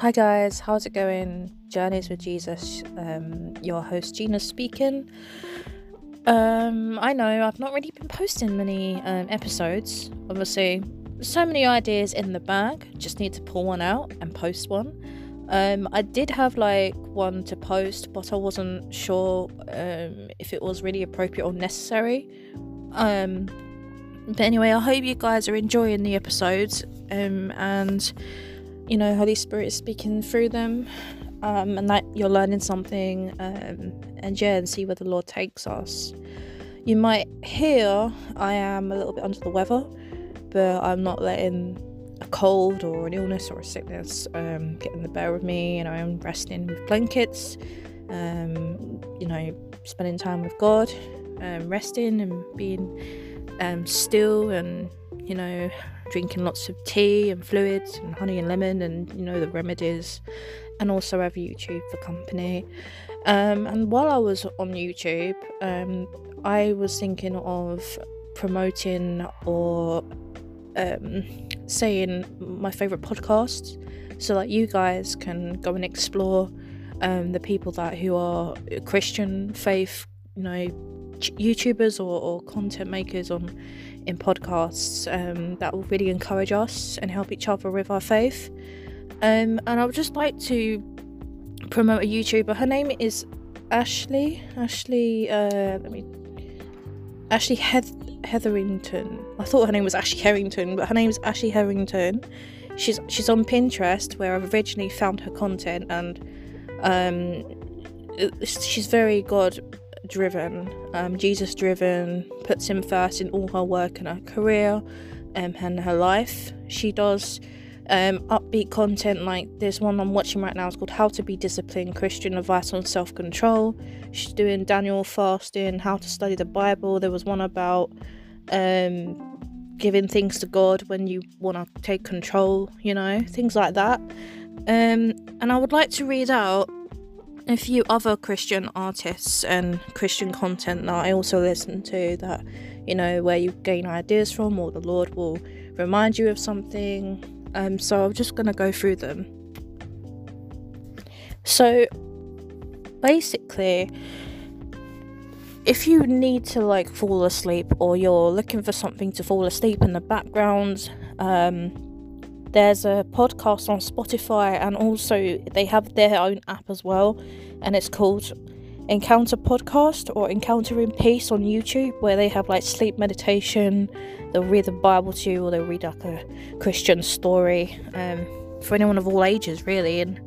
Hi guys, how's it going? Journeys with Jesus. Um, your host Gina speaking. Um, I know I've not really been posting many um, episodes. Obviously, so many ideas in the bag. Just need to pull one out and post one. Um, I did have like one to post, but I wasn't sure um, if it was really appropriate or necessary. Um, but anyway, I hope you guys are enjoying the episodes and you know, Holy Spirit is speaking through them, um, and that you're learning something, um, and yeah, and see where the Lord takes us. You might hear I am a little bit under the weather, but I'm not letting a cold or an illness or a sickness um, get in the bear of me. You know, I'm resting with blankets, um, you know, spending time with God, um, resting and being um, still and you know, drinking lots of tea and fluids and honey and lemon and, you know, the remedies. And also have YouTube for company. Um, and while I was on YouTube, um, I was thinking of promoting or um, saying my favorite podcasts so that you guys can go and explore um, the people that who are Christian faith, you know, YouTubers or, or content makers on in podcasts um, that will really encourage us and help each other with our faith. Um, and I would just like to promote a YouTuber. Her name is Ashley. Ashley. Uh, let me. Ashley Heath- Hetherington. I thought her name was Ashley Harrington, but her name is Ashley Hetherington. She's she's on Pinterest where I've originally found her content, and um, she's very God driven, um, Jesus driven, puts him first in all her work and her career um, and her life. She does um, upbeat content like there's one I'm watching right now. It's called How to Be Disciplined Christian Advice on Self Control. She's doing Daniel fasting, how to study the Bible. There was one about um, giving things to God when you want to take control, you know, things like that. Um, and I would like to read out a few other Christian artists and Christian content that I also listen to that, you know, where you gain ideas from or the Lord will remind you of something. Um, so I'm just to go through them. So basically, if you need to like fall asleep or you're looking for something to fall asleep in the background, um, there's a podcast on Spotify and also they have their own app as well, and it's called Encounter Podcast or Encountering Peace on YouTube, where they have like sleep meditation. They'll read the Bible to you, or they'll read like a Christian story um, for anyone of all ages, really. And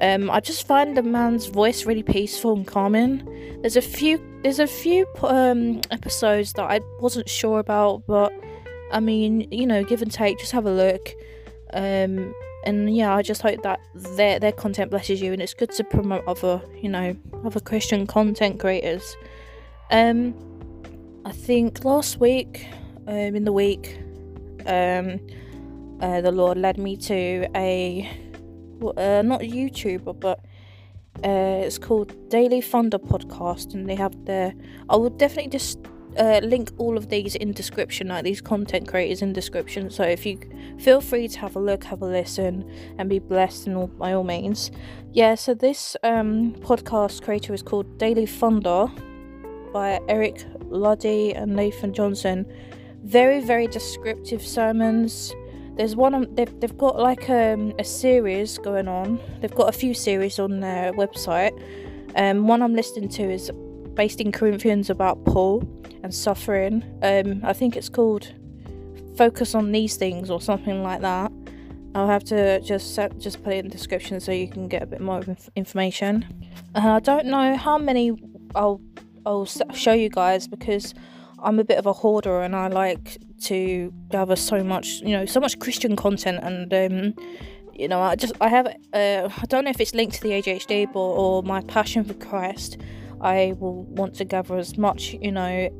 um, I just find the man's voice really peaceful and calming. There's a few, there's a few um, episodes that I wasn't sure about, but I mean, you know, give and take. Just have a look. Um, and yeah, I just hope that their their content blesses you, and it's good to promote other, you know, other Christian content creators. Um, I think last week, um, in the week, um, uh, the Lord led me to a, uh, not YouTuber, but uh, it's called Daily Thunder Podcast, and they have their. I will definitely just uh, link all of these in description, like these content creators in description. So if you feel free to have a look, have a listen, and be blessed in all, by all means. Yeah. So this um, podcast creator is called Daily Thunder by Eric Ludy and Nathan Johnson. Very very descriptive sermons. There's one they've they've got like um, a series going on. They've got a few series on their website. Um, one I'm listening to is based in Corinthians about Paul and suffering. Um, I think it's called "Focus on These Things" or something like that. I'll have to just set, just put it in the description so you can get a bit more inf- information. And I don't know how many I'll I'll show you guys because I'm a bit of a hoarder and I like to gather so much, you know, so much Christian content and um, you know, I just I have uh, I don't know if it's linked to the ADHD or my passion for Christ. I will want to gather as much, you know,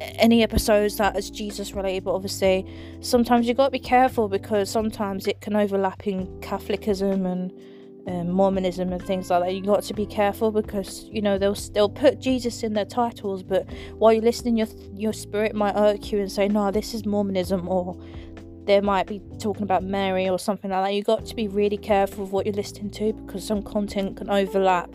any episodes that is Jesus related, but obviously sometimes you got to be careful because sometimes it can overlap in Catholicism and um, Mormonism and things like that. You got to be careful because you know they'll they'll put Jesus in their titles, but while you're listening, your your spirit might irk you and say, "No, this is Mormonism," or they might be talking about Mary or something like that. You got to be really careful of what you're listening to because some content can overlap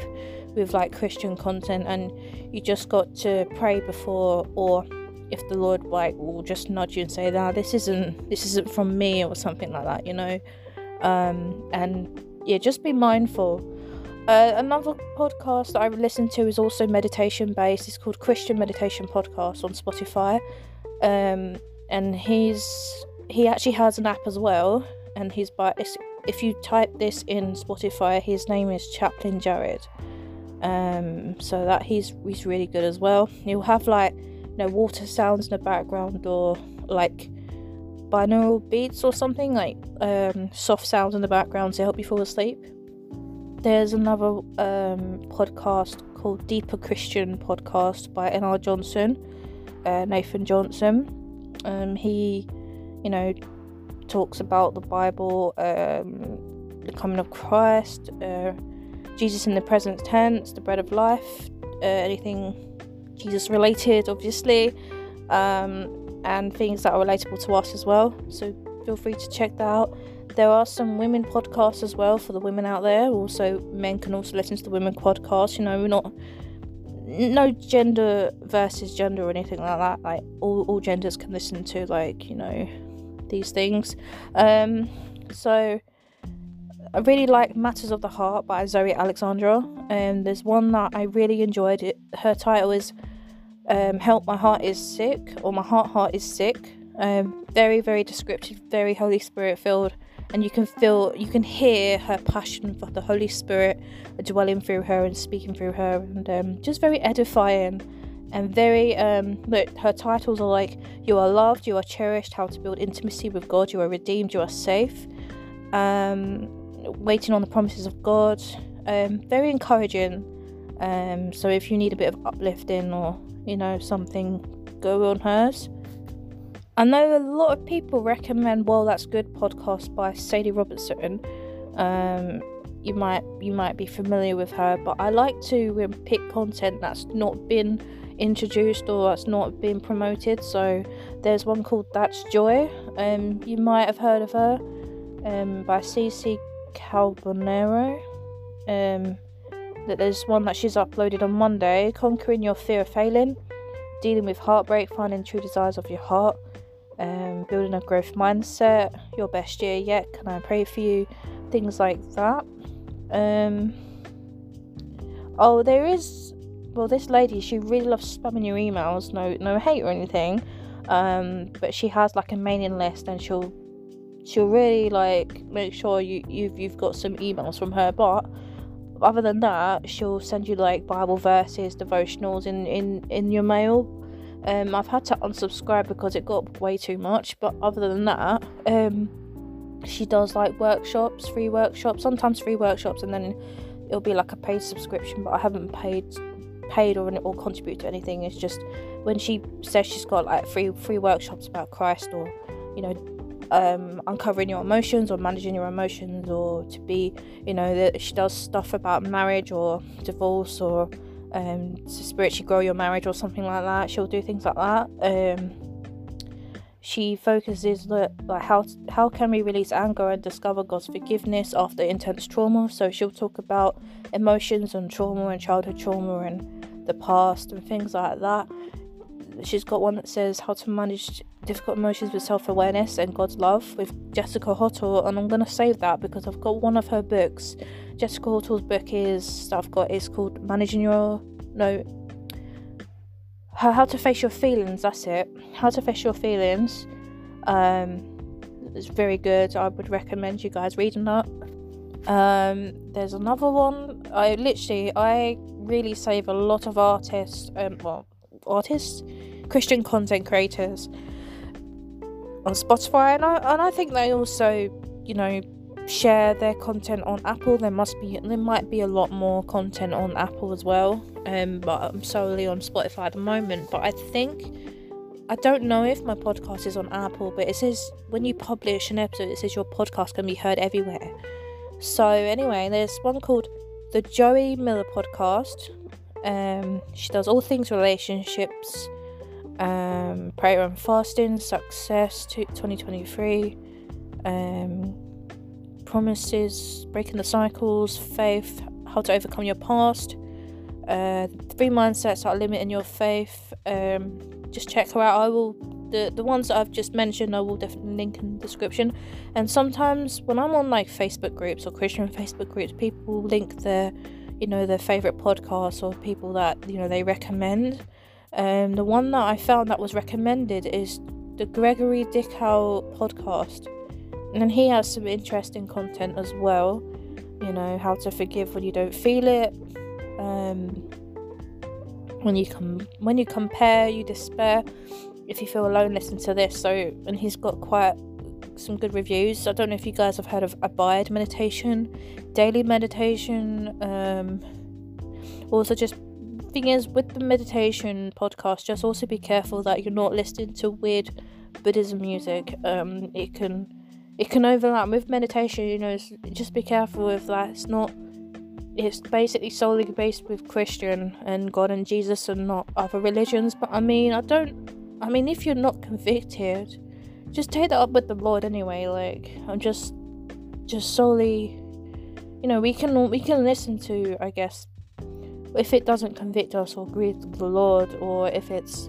with like Christian content, and you just got to pray before, or if the Lord like will just nudge you and say, "Nah, this isn't this isn't from me" or something like that, you know. Um, and yeah, just be mindful. Uh, another podcast that I listen to is also meditation based. It's called Christian Meditation Podcast on Spotify. Um, and he's he actually has an app as well, and he's by if you type this in Spotify, his name is Chaplain Jared. Um, so that he's he's really good as well. He'll have like you know water sounds in the background or like binaural beats or something like um, soft sounds in the background to help you fall asleep. There's another um, podcast called Deeper Christian Podcast by N.R. Johnson, uh, Nathan Johnson. Um, he you know, talks about the Bible, um, the coming of Christ, uh, Jesus in the present tense, the bread of life, uh, anything Jesus related, obviously, um, and things that are relatable to us as well. So feel free to check that out. There are some women podcasts as well for the women out there. Also, men can also listen to the women podcast. You know, we're not no gender versus gender or anything like that. Like all, all genders can listen to like you know these things. Um, so I really like Matters of the Heart by Zoe Alexandra, and um, there's one that I really enjoyed. It her title is um, "Help My Heart Is Sick" or "My Heart Heart Is Sick." Um, very very descriptive, very Holy Spirit filled, and you can feel, you can hear her passion for the Holy Spirit dwelling through her and speaking through her, and um, just very edifying and very um look her titles are like you are loved you are cherished how to build intimacy with god you are redeemed you are safe um waiting on the promises of god um very encouraging um so if you need a bit of uplifting or you know something go on hers i know a lot of people recommend well that's good podcast by sadie robertson um you might you might be familiar with her but i like to um, pick content that's not been introduced or that's not been promoted. So there's one called That's Joy. Um, you might have heard of her um, by CC Calbonero. Um, that there's one that she's uploaded on Monday, conquering your fear of failing, dealing with heartbreak, finding true desires of your heart, um, building a growth mindset, your best year yet. Can I pray for you? Things like that. Um, oh, there is well, this lady, she really loves spamming your emails. No, no hate or anything. Um, but she has like a mailing list, and she'll she'll really like make sure you you've you've got some emails from her. But other than that, she'll send you like Bible verses, devotionals in in in your mail. Um, I've had to unsubscribe because it got way too much. But other than that, um, she does like workshops, free workshops, sometimes free workshops, and then it'll be like a paid subscription. But I haven't paid paid or or contribute to anything. It's just when she says she's got like free free workshops about Christ or you know um, uncovering your emotions or managing your emotions or to be you know that she does stuff about marriage or divorce or um, to spiritually grow your marriage or something like that. She'll do things like that. Um, she focuses like how how can we release anger and discover God's forgiveness after intense trauma. So she'll talk about emotions and trauma and childhood trauma and the past and things like that. She's got one that says how to manage difficult emotions with self-awareness and God's love with Jessica Hottle, and I'm gonna save that because I've got one of her books. Jessica Hottle's book is that I've got is called Managing Your No how, how to face your feelings that's it. How to face your feelings um it's very good. I would recommend you guys reading that. Um there's another one. I literally i really save a lot of artists um well artists christian content creators on spotify and i and i think they also you know share their content on Apple. There must be there might be a lot more content on Apple as well. Um, but I'm solely on Spotify at the moment. But I think I don't know if my podcast is on Apple, but it says when you publish an episode, it says your podcast can be heard everywhere. So anyway, there's one called the Joey Miller Podcast. Um, she does all things relationships. um, prayer and fasting, success to 2023, um, promises, breaking the cycles, faith, how to overcome your past, uh, three mindsets that are limiting your faith. Um, just check her out. I will the the ones that I've just mentioned. I will definitely link in the description. And sometimes when I'm on like Facebook groups or Christian Facebook groups, people link their you know their favorite podcasts or people that you know they recommend. Um, the one that I found that was recommended is the Gregory Dickow podcast, and he has some interesting content as well. You know how to forgive when you don't feel it. Um, when you when you compare, you despair. If you feel alone, listen to this. So, and he's got quite some good reviews. I don't know if you guys have heard of Abide meditation, daily meditation. Um, also, just thing is with the meditation podcast, just also be careful that you're not listening to weird Buddhism music. Um, it can it can overlap with meditation. You know, just be careful with that. It's not. It's basically solely based with Christian and God and Jesus and not other religions. But I mean, I don't. I mean, if you're not convicted, just take that up with the Lord anyway. Like I'm just, just solely, you know, we can we can listen to, I guess, if it doesn't convict us or grieve the Lord, or if it's,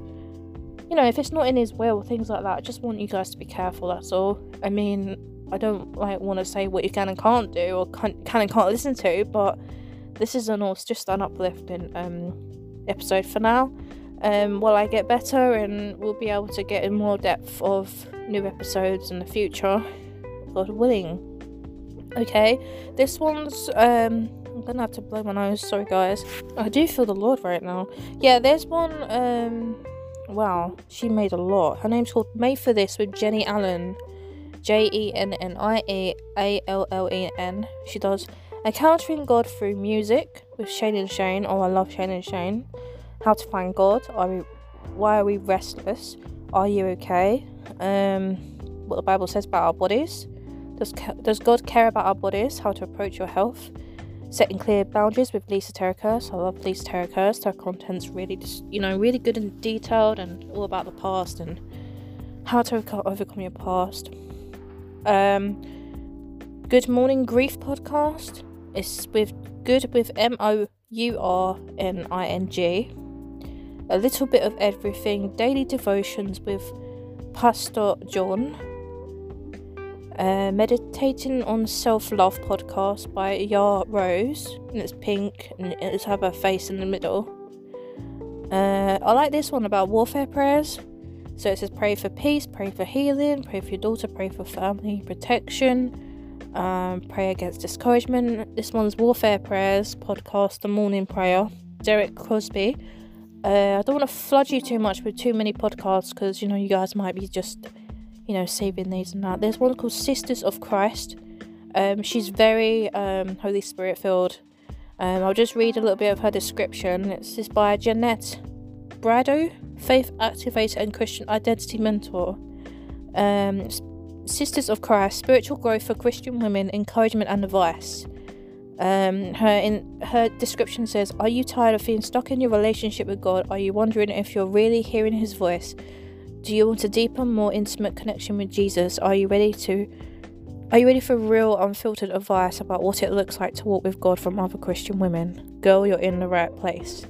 you know, if it's not in His will, things like that. I just want you guys to be careful. That's all. I mean, I don't like want to say what you can and can't do or can, can and can't listen to, but this is an just an uplifting um, episode for now. Um, while I get better and we'll be able to get in more depth of new episodes in the future, God willing. Okay, this one's um I'm gonna have to blow my nose. Sorry, guys. I do feel the Lord right now. Yeah, there's one. Um, wow, she made a lot. Her name's called Made for This with Jennie Allen. J E N N I E A L L E N. She does Encountering God through music with Shane and Shane. Oh, I love Shane and Shane. How to find God. Are we? Why are we restless? Are you okay? Um, what the Bible says about our bodies. Does Does God care about our bodies? How to approach your health? setting clear boundaries with Lysa TerKeurst. I love Lysa TerKeurst. Her content's really, just, you know, really good and detailed, and all about the past and how to overcome your past. Um, Good Mourning Grief podcast. It's with good with M O U R N I N G. A little bit of everything. Daily devotions with Pastor John uh, Meditating on Self Love podcast by Yar Rose, and it's pink and it's have a face in the middle. Uh, I like this one about warfare prayers. So it says pray for peace, pray for healing, pray for your daughter, pray for family protection, um, pray against discouragement. This one's warfare prayers podcast, the morning prayer. Derek Crosby. Uh, I don't want to flood you too much with too many podcasts because you know you guys might be just you know, saving these and that. There's one called Sisters of Christ. Um, she's very um, Holy Spirit filled. Um, I'll just read a little bit of her description. It's is by Jeanette Brado, faith activator and Christian identity mentor. Um, Sisters of Christ, spiritual growth for Christian women, encouragement and advice. Um, her in her description says, "Are you tired of feeling stuck in your relationship with God? Are you wondering if you're really hearing His voice? Do you want a deeper, more intimate connection with Jesus? Are you ready to are you ready for real unfiltered advice about what it looks like to walk with God from other Christian women? Girl, you're in the right place.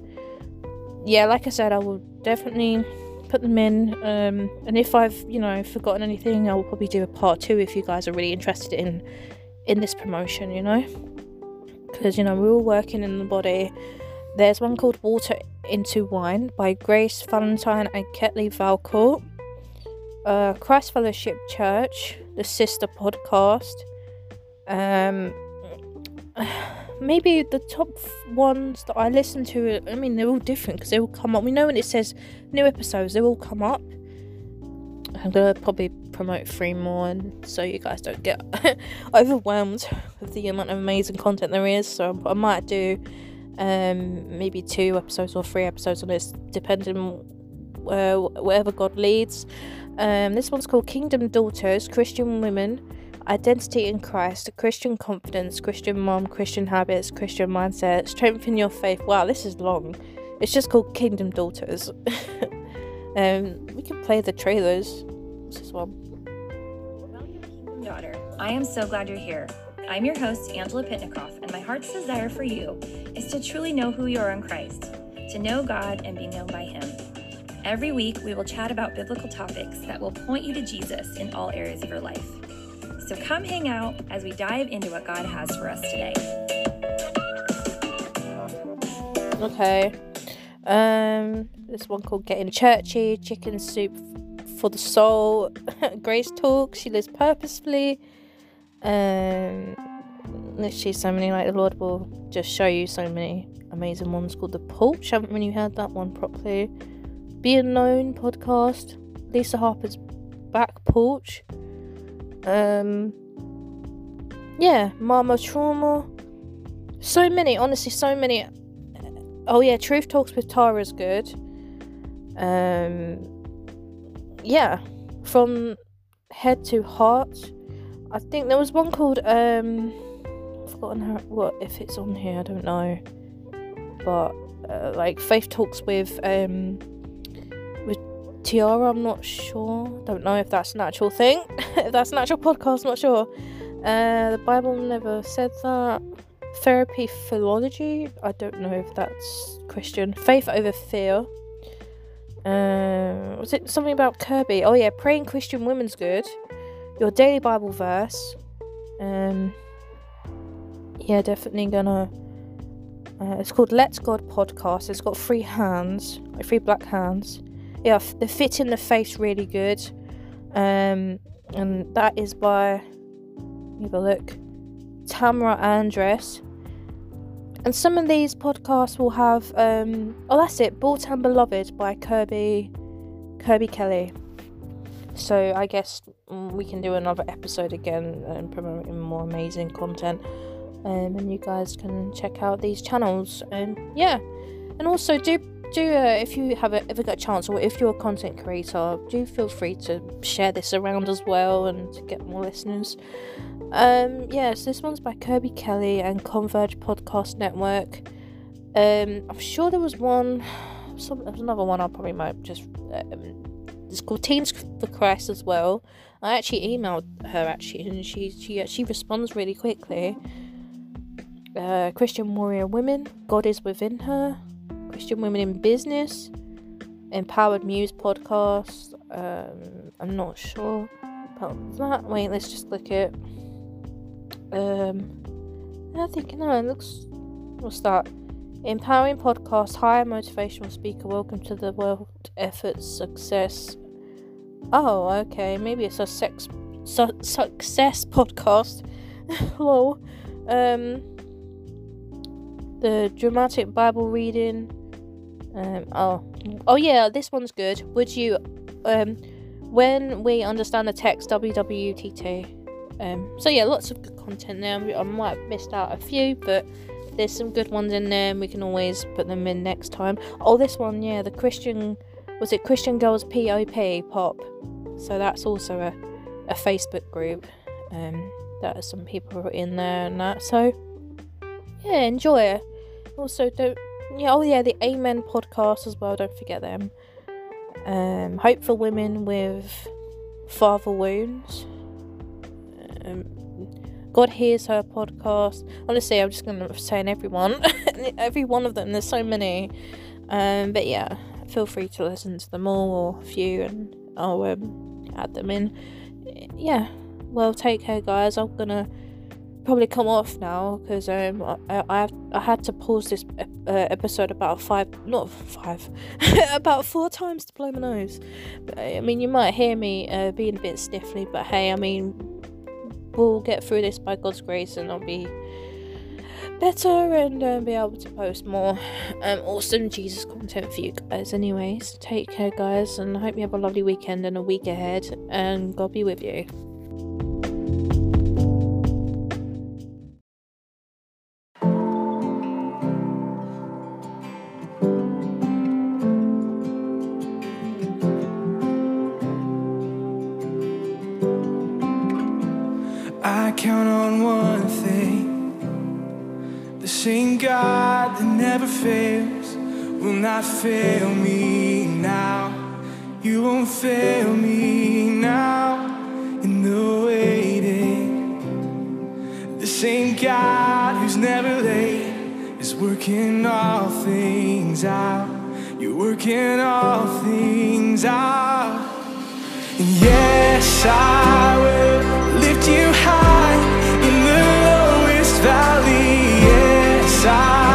Yeah, like I said, I will definitely put them in. Um, and if I've, you know, forgotten anything, I will probably do a part two if you guys are really interested in in this promotion, you know? Because, you know, we're all working in the body there's one called Water into Wine by Grace Valentine and Ketley Valcourt. Uh, Christ Fellowship Church, the sister podcast. Um, maybe the top ones that I listen to, I mean, they're all different because they all come up. We know when it says new episodes, they all come up. I'm gonna probably promote three more, and so you guys don't get overwhelmed with the amount of amazing content there is. So I might do um, maybe two episodes or three episodes on this, depending uh, wherever God leads. Um, this one's called Kingdom Daughters Christian Women Identity in Christ, Christian Confidence, Christian Mom, Christian Habits, Christian Mindset, Strengthen Your Faith. Wow, this is long. It's just called Kingdom Daughters. Um, we can play the trailers. This one? Welcome, Daughter. I am so glad you're here. I'm your host, Angela Pitnikoff, and my heart's desire for you is to truly know who you are in Christ, to know God and be known by Him. Every week, we will chat about biblical topics that will point you to Jesus in all areas of your life. So come hang out as we dive into what God has for us today. Okay. Um, this one called Getting Churchy, Chicken Soup for the Soul, Grace Talk, She Lives Purposefully. Um, literally so many, like the Lord will just show you so many amazing ones called The Porch. I haven't really heard that one properly. Be Known podcast, Lisa Harper's Back Porch. Um, yeah, Mama Trauma. So many, honestly, so many. Oh yeah, Truth Talks with Tara's good. Um, yeah, from head to heart. I think there was one called um, I've forgotten what if it's on here. I don't know, but uh, like Faith Talks with um with Tiara. I'm not sure. Don't know if that's an actual thing. if that's an actual podcast, I'm not sure. Uh, the Bible never said that. Therapy philology. I don't know if that's Christian. Faith over fear. Uh, was it something about Kirby? Oh yeah, praying Christian women's good. Your daily Bible verse. Um. Yeah, definitely gonna. Uh, it's called Let's God podcast. It's got three hands, three black hands. Yeah, f- the fit in the face really good. Um, and that is by. Have a look. Tamara Andress. And some of these podcasts will have um oh that's it, Bought and Beloved by Kirby Kirby Kelly. So I guess we can do another episode again and promoting more amazing content. Um, and you guys can check out these channels. And um, yeah, and also do do uh, if you have a, ever got a chance or if you're a content creator, do feel free to share this around as well and to get more listeners. Um, yes, this one's by Kirby Kelly and Converge Podcast Network. Um, I'm sure there was one. Some there's another one I probably might just. Um, it's called Teens for Christ as well. I actually emailed her actually, and she she she responds really quickly. Uh, Christian Warrior Women, God is within her. Christian Women in Business, Empowered Muse podcast. Um, I'm not sure about that. Wait, let's just look at. Um, I think no, it looks. What's that? Empowering podcast, higher motivational speaker. Welcome to the world effort success. Oh, okay. Maybe it's a sex su- success podcast. Hello. Um, the dramatic Bible reading. Um, oh, oh yeah, this one's good. Would you, um, when we understand the text, WWTT. Um, so yeah, lots of good content there. I might have missed out a few, but there's some good ones in there, and we can always put them in next time. Oh, this one, yeah, the Christian was it Christian Girls POP pop. So that's also a, a Facebook group. Um, that some people in there and that. So yeah, enjoy it. Also, don't yeah. Oh yeah, the Amen podcast as well. Don't forget them. Um, Hope for Women with Father Wounds. Um, God hears her podcast. Honestly, I'm just gonna saying everyone, every one of them. There's so many. Um, but yeah, feel free to listen to them all or a few, and I'll um, add them in. Yeah. Well, take care, guys. I'm gonna probably come off now because um I, I I had to pause this uh, episode about five not five about four times to blow my nose. I mean, you might hear me uh, being a bit stiffly, but hey, I mean, we'll get through this by God's grace, and I'll be better and uh, be able to post more um, awesome Jesus content for you guys. Anyways, take care, guys, and I hope you have a lovely weekend and a week ahead, and God be with you. same God that never fails will not fail me now. You won't fail me now in the waiting. The same God who's never late is working all things out. You're working all things out. And yes, I will lift you high in the lowest valley side